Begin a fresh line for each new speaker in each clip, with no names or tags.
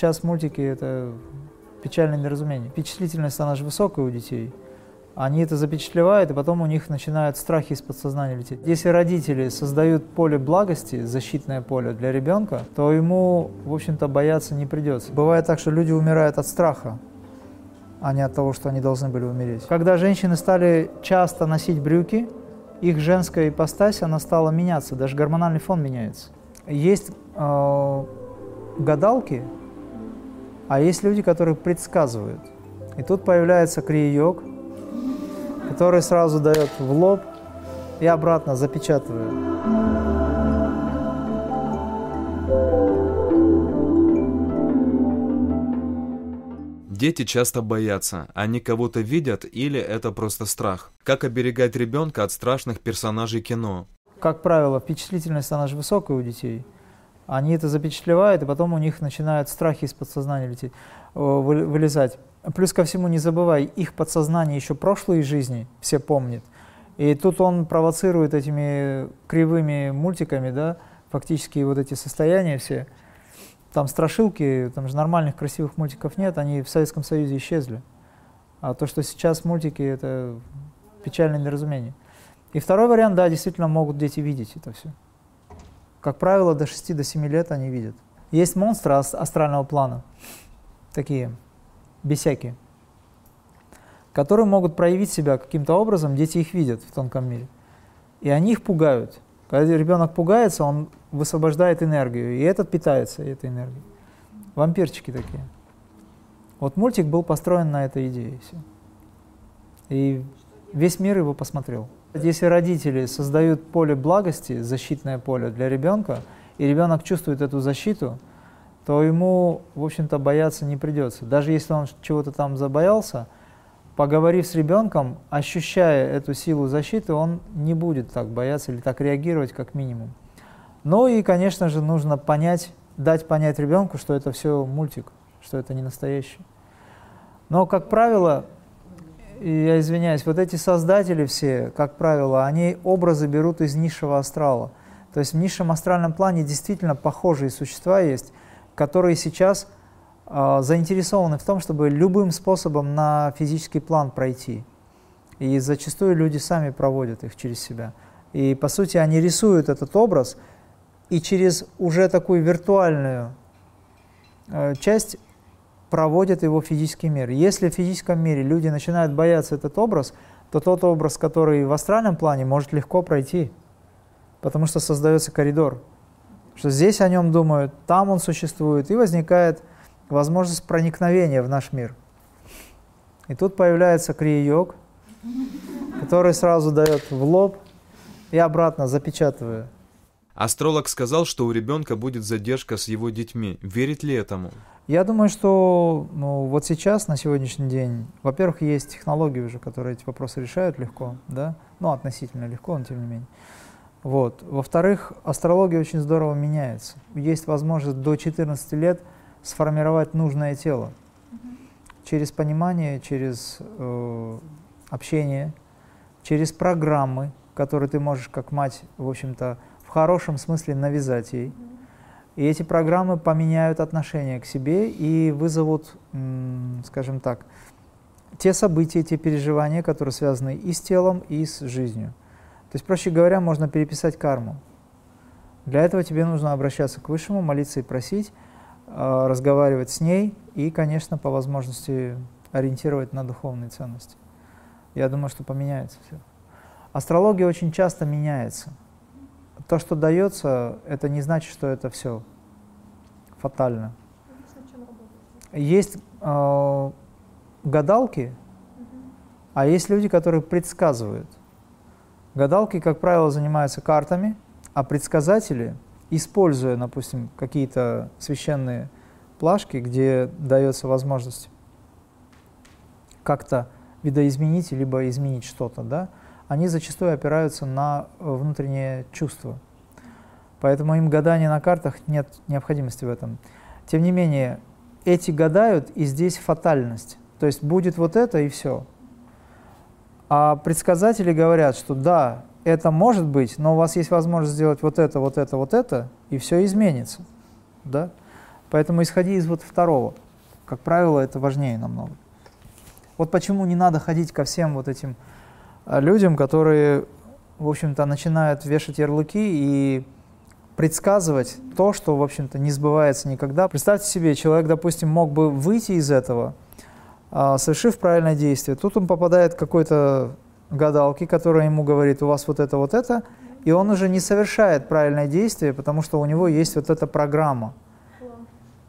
сейчас мультики это печальное недоразумение. Впечатлительность, она же высокая у детей. Они это запечатлевают, и потом у них начинают страхи из подсознания лететь. Если родители создают поле благости, защитное поле для ребенка, то ему, в общем-то, бояться не придется. Бывает так, что люди умирают от страха, а не от того, что они должны были умереть. Когда женщины стали часто носить брюки, их женская ипостась, она стала меняться, даже гормональный фон меняется. Есть э, гадалки, а есть люди, которые предсказывают. И тут появляется крия-йог, который сразу дает в лоб и обратно запечатывает.
Дети часто боятся, они кого-то видят или это просто страх. Как оберегать ребенка от страшных персонажей кино?
Как правило, впечатлительность, она же высокая у детей. Они это запечатлевают, и потом у них начинают страхи из подсознания лететь, вылезать. Плюс ко всему, не забывай, их подсознание еще прошлой жизни все помнит. И тут он провоцирует этими кривыми мультиками, да, фактически вот эти состояния все – там страшилки, там же нормальных красивых мультиков нет, они в Советском Союзе исчезли. А то, что сейчас мультики, это печальное недоразумение. И второй вариант, да, действительно могут дети видеть это все. Как правило, до 6-7 до 7 лет они видят. Есть монстры астрального плана, такие, бесяки, которые могут проявить себя каким-то образом, дети их видят в тонком мире. И они их пугают. Когда ребенок пугается, он высвобождает энергию, и этот питается этой энергией. Вампирчики такие. Вот мультик был построен на этой идее. Все. И весь мир его посмотрел. Если родители создают поле благости, защитное поле для ребенка, и ребенок чувствует эту защиту, то ему, в общем-то, бояться не придется. Даже если он чего-то там забоялся, поговорив с ребенком, ощущая эту силу защиты, он не будет так бояться или так реагировать, как минимум. Ну и, конечно же, нужно понять, дать понять ребенку, что это все мультик, что это не настоящий. Но, как правило, я извиняюсь, вот эти создатели все, как правило, они образы берут из низшего астрала. То есть в низшем астральном плане действительно похожие существа есть, которые сейчас э, заинтересованы в том, чтобы любым способом на физический план пройти. И зачастую люди сами проводят их через себя. И по сути они рисуют этот образ – и через уже такую виртуальную э, часть проводят его в физический мир. Если в физическом мире люди начинают бояться этот образ, то тот образ, который в астральном плане, может легко пройти, потому что создается коридор. Что здесь о нем думают, там он существует, и возникает возможность проникновения в наш мир. И тут появляется крия-йог, который сразу дает в лоб и обратно запечатывая.
Астролог сказал, что у ребенка будет задержка с его детьми. Верит ли этому?
Я думаю, что ну, вот сейчас, на сегодняшний день, во-первых, есть технологии уже, которые эти вопросы решают легко, да, ну, относительно легко, но тем не менее. Вот. Во-вторых, астрология очень здорово меняется. Есть возможность до 14 лет сформировать нужное тело через понимание, через э, общение, через программы, которые ты можешь как мать, в общем-то, в хорошем смысле навязать ей. И эти программы поменяют отношение к себе и вызовут, скажем так, те события, те переживания, которые связаны и с телом, и с жизнью. То есть, проще говоря, можно переписать карму. Для этого тебе нужно обращаться к Высшему, молиться и просить, а, разговаривать с ней и, конечно, по возможности ориентировать на духовные ценности. Я думаю, что поменяется все. Астрология очень часто меняется. То, что дается, это не значит, что это все фатально. Есть э, гадалки, а есть люди, которые предсказывают. Гадалки, как правило, занимаются картами, а предсказатели, используя, допустим, какие-то священные плашки, где дается возможность как-то видоизменить либо изменить что-то, да, они зачастую опираются на э, внутреннее чувство. Поэтому им гадания на картах нет необходимости в этом. Тем не менее, эти гадают, и здесь фатальность. То есть будет вот это и все. А предсказатели говорят, что да, это может быть, но у вас есть возможность сделать вот это, вот это, вот это, и все изменится. Да? Поэтому исходи из вот второго. Как правило, это важнее намного. Вот почему не надо ходить ко всем вот этим а, людям, которые, в общем-то, начинают вешать ярлыки и предсказывать то, что, в общем-то, не сбывается никогда. Представьте себе, человек, допустим, мог бы выйти из этого, а, совершив правильное действие. Тут он попадает к какой-то гадалке, которая ему говорит, у вас вот это, вот это, и он уже не совершает правильное действие, потому что у него есть вот эта программа.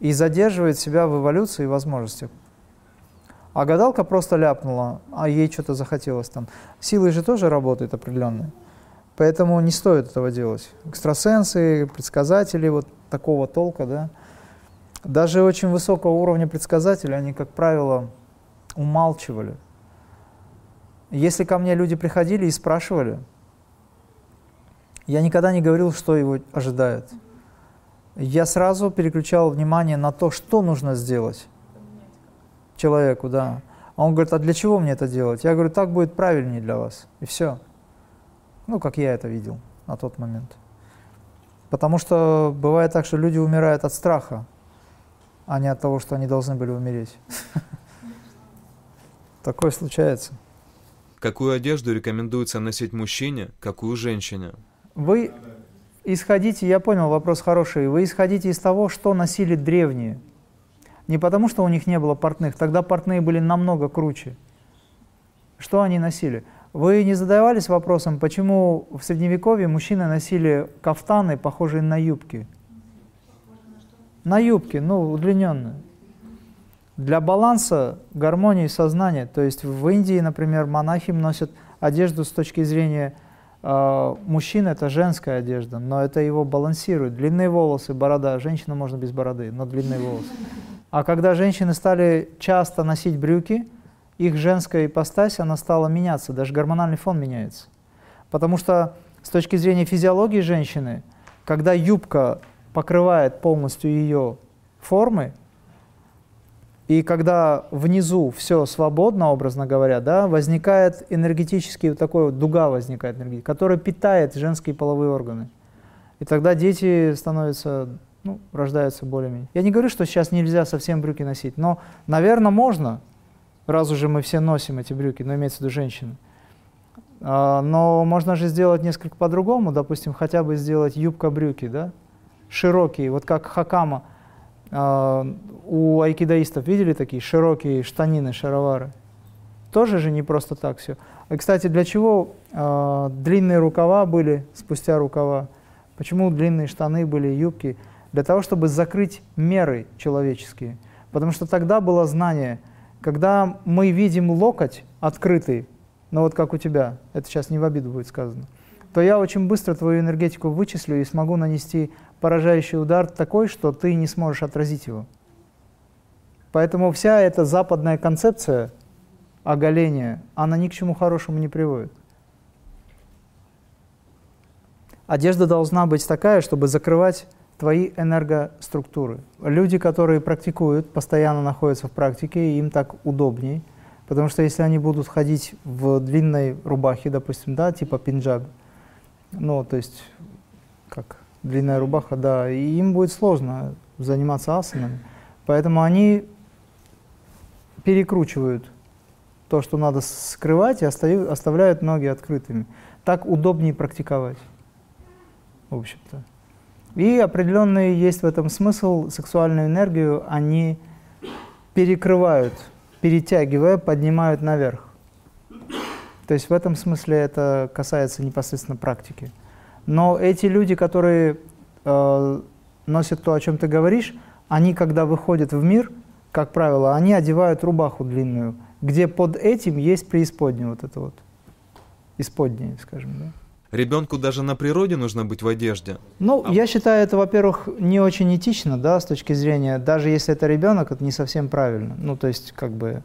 И задерживает себя в эволюции и возможностях. А гадалка просто ляпнула, а ей что-то захотелось там. Силы же тоже работают определенные. Поэтому не стоит этого делать. Экстрасенсы, предсказатели вот такого толка, да. Даже очень высокого уровня предсказатели, они, как правило, умалчивали. Если ко мне люди приходили и спрашивали, я никогда не говорил, что его ожидает. Я сразу переключал внимание на то, что нужно сделать человеку, да. А он говорит, а для чего мне это делать? Я говорю, так будет правильнее для вас. И все. Ну, как я это видел на тот момент. Потому что бывает так, что люди умирают от страха, а не от того, что они должны были умереть. Такое случается.
Какую одежду рекомендуется носить мужчине, какую женщине?
Вы исходите, я понял, вопрос хороший, вы исходите из того, что носили древние. Не потому, что у них не было портных, тогда портные были намного круче. Что они носили? Вы не задавались вопросом, почему в Средневековье мужчины носили кафтаны, похожие на юбки? На юбки, ну, удлиненные. Для баланса, гармонии сознания, то есть в Индии, например, монахи носят одежду с точки зрения э, мужчины, это женская одежда, но это его балансирует. Длинные волосы, борода, женщина можно без бороды, но длинные волосы. А когда женщины стали часто носить брюки, их женская ипостась, она стала меняться, даже гормональный фон меняется. Потому что с точки зрения физиологии женщины, когда юбка покрывает полностью ее формы, и когда внизу все свободно, образно говоря, да, возникает энергетический, вот такой вот дуга возникает, которая питает женские половые органы. И тогда дети становятся, ну, рождаются более-менее. Я не говорю, что сейчас нельзя совсем брюки носить, но, наверное, можно, раз уже мы все носим эти брюки, но имеется в виду женщины. А, но можно же сделать несколько по-другому, допустим, хотя бы сделать юбка-брюки, да, широкие, вот как хакама – а, у айкидаистов видели такие широкие штанины, шаровары? Тоже же не просто так все. И, кстати, для чего э, длинные рукава были спустя рукава? Почему длинные штаны были, юбки? Для того, чтобы закрыть меры человеческие. Потому что тогда было знание, когда мы видим локоть открытый, ну вот как у тебя, это сейчас не в обиду будет сказано, то я очень быстро твою энергетику вычислю и смогу нанести поражающий удар такой, что ты не сможешь отразить его. Поэтому вся эта западная концепция оголения, она ни к чему хорошему не приводит. Одежда должна быть такая, чтобы закрывать твои энергоструктуры. Люди, которые практикуют, постоянно находятся в практике, им так удобней, потому что если они будут ходить в длинной рубахе, допустим, да, типа пинджаб, ну, то есть, как длинная рубаха, да, и им будет сложно заниматься асанами. Поэтому они перекручивают то, что надо скрывать, и оставляют ноги открытыми. Так удобнее практиковать, в общем-то. И определенный есть в этом смысл, сексуальную энергию они перекрывают, перетягивая, поднимают наверх. То есть в этом смысле это касается непосредственно практики. Но эти люди, которые э, носят то, о чем ты говоришь, они, когда выходят в мир, как правило, они одевают рубаху длинную, где под этим есть преисподнее вот это вот, исподнее, скажем, да.
Ребенку даже на природе нужно быть в одежде.
Ну, а... я считаю, это, во-первых, не очень этично, да, с точки зрения, даже если это ребенок, это не совсем правильно. Ну, то есть, как бы,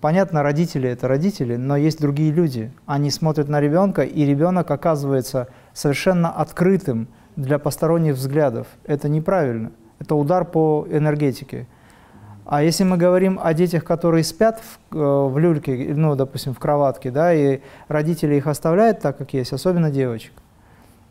понятно, родители это родители, но есть другие люди. Они смотрят на ребенка, и ребенок оказывается совершенно открытым для посторонних взглядов. Это неправильно. Это удар по энергетике. А если мы говорим о детях, которые спят в, э, в люльке, ну, допустим, в кроватке, да, и родители их оставляют так, как есть, особенно девочек,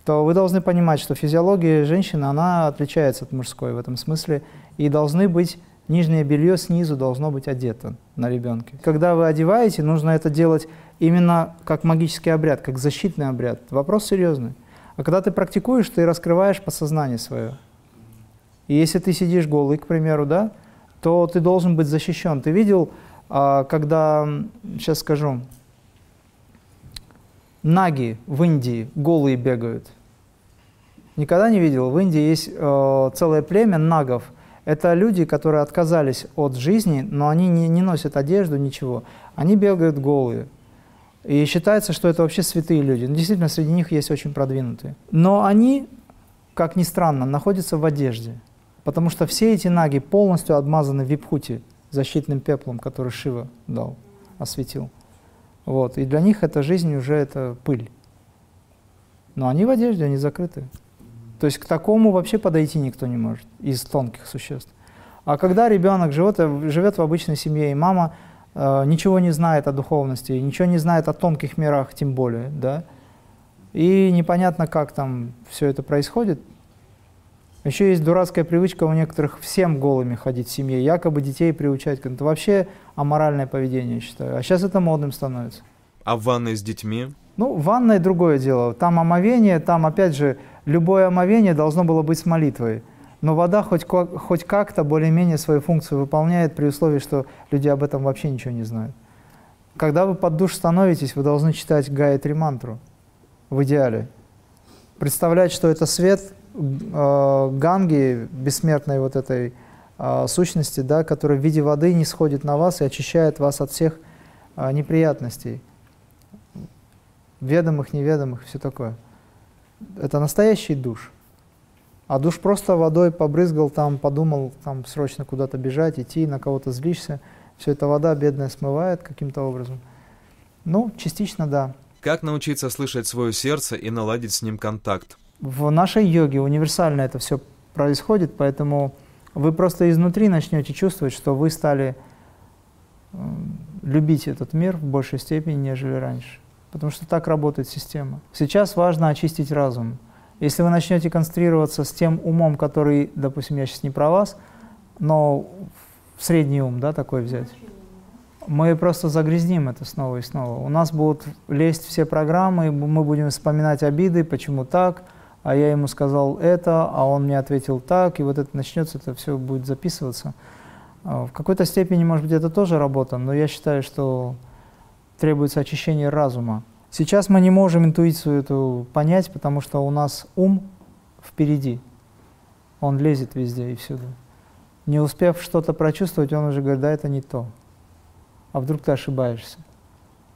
то вы должны понимать, что физиология женщины, она отличается от мужской в этом смысле. и должны быть нижнее белье снизу должно быть одето на ребенке. Когда вы одеваете, нужно это делать именно как магический обряд, как защитный обряд. Вопрос серьезный. А когда ты практикуешь, ты раскрываешь подсознание свое. И если ты сидишь голый, к примеру, да, то ты должен быть защищен. Ты видел, а, когда, сейчас скажу, наги в Индии голые бегают? Никогда не видел? В Индии есть э, целое племя нагов. Это люди, которые отказались от жизни, но они не, не носят одежду, ничего. Они бегают голые. И считается, что это вообще святые люди. Ну, действительно, среди них есть очень продвинутые. Но они, как ни странно, находятся в одежде. Потому что все эти наги полностью обмазаны випхути, защитным пеплом, который Шива дал, осветил. Вот. И для них эта жизнь уже это пыль. Но они в одежде, они закрыты. То есть к такому вообще подойти никто не может из тонких существ. А когда ребенок живет, живет в обычной семье, и мама э, ничего не знает о духовности, ничего не знает о тонких мирах, тем более, да, и непонятно, как там все это происходит. Еще есть дурацкая привычка у некоторых всем голыми ходить в семье, якобы детей приучать. Это вообще аморальное поведение, я считаю. А сейчас это модным становится.
А в ванной с детьми?
Ну, ванная другое дело. Там омовение, там опять же любое омовение должно было быть с молитвой. Но вода хоть, хоть как-то более-менее свою функцию выполняет при условии, что люди об этом вообще ничего не знают. Когда вы под душ становитесь, вы должны читать Гаятри мантру в идеале. Представлять, что это свет э, Ганги, бессмертной вот этой э, сущности, да, которая в виде воды не сходит на вас и очищает вас от всех э, неприятностей, ведомых, неведомых, все такое это настоящий душ. А душ просто водой побрызгал, там подумал, там срочно куда-то бежать, идти, на кого-то злишься. Все это вода бедная смывает каким-то образом. Ну, частично да.
Как научиться слышать свое сердце и наладить с ним контакт?
В нашей йоге универсально это все происходит, поэтому вы просто изнутри начнете чувствовать, что вы стали любить этот мир в большей степени, нежели раньше потому что так работает система. Сейчас важно очистить разум. Если вы начнете концентрироваться с тем умом, который, допустим, я сейчас не про вас, но средний ум, да, такой взять, мы просто загрязним это снова и снова. У нас будут лезть все программы, мы будем вспоминать обиды, почему так, а я ему сказал это, а он мне ответил так, и вот это начнется, это все будет записываться. А, в какой-то степени, может быть, это тоже работа, но я считаю, что требуется очищение разума. Сейчас мы не можем интуицию эту понять, потому что у нас ум впереди. Он лезет везде и всюду. Не успев что-то прочувствовать, он уже говорит, да, это не то. А вдруг ты ошибаешься?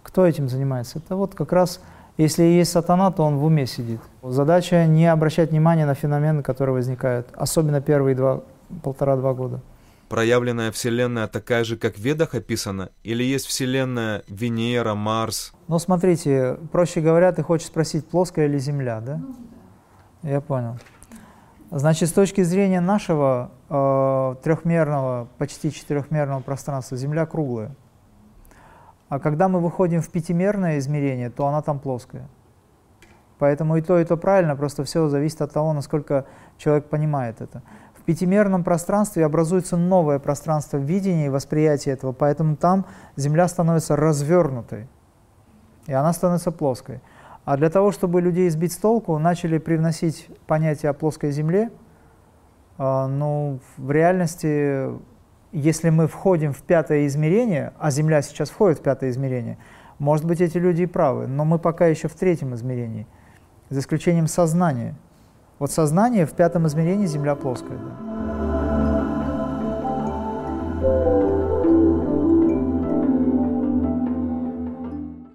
Кто этим занимается? Это вот как раз, если есть сатана, то он в уме сидит. Задача не обращать внимания на феномены, которые возникают, особенно первые два, полтора-два года
проявленная Вселенная такая же, как в Ведах описана? Или есть Вселенная Венера, Марс?
Ну, смотрите, проще говоря, ты хочешь спросить, плоская или Земля, да? Я понял. Значит, с точки зрения нашего э, трехмерного, почти четырехмерного пространства, Земля круглая. А когда мы выходим в пятимерное измерение, то она там плоская. Поэтому и то, и то правильно, просто все зависит от того, насколько человек понимает это пятимерном пространстве образуется новое пространство видения и восприятия этого, поэтому там Земля становится развернутой, и она становится плоской. А для того, чтобы людей сбить с толку, начали привносить понятие о плоской Земле. А, ну, в реальности, если мы входим в пятое измерение, а Земля сейчас входит в пятое измерение, может быть, эти люди и правы, но мы пока еще в третьем измерении, за исключением сознания – вот сознание в пятом измерении Земля плоская. Да.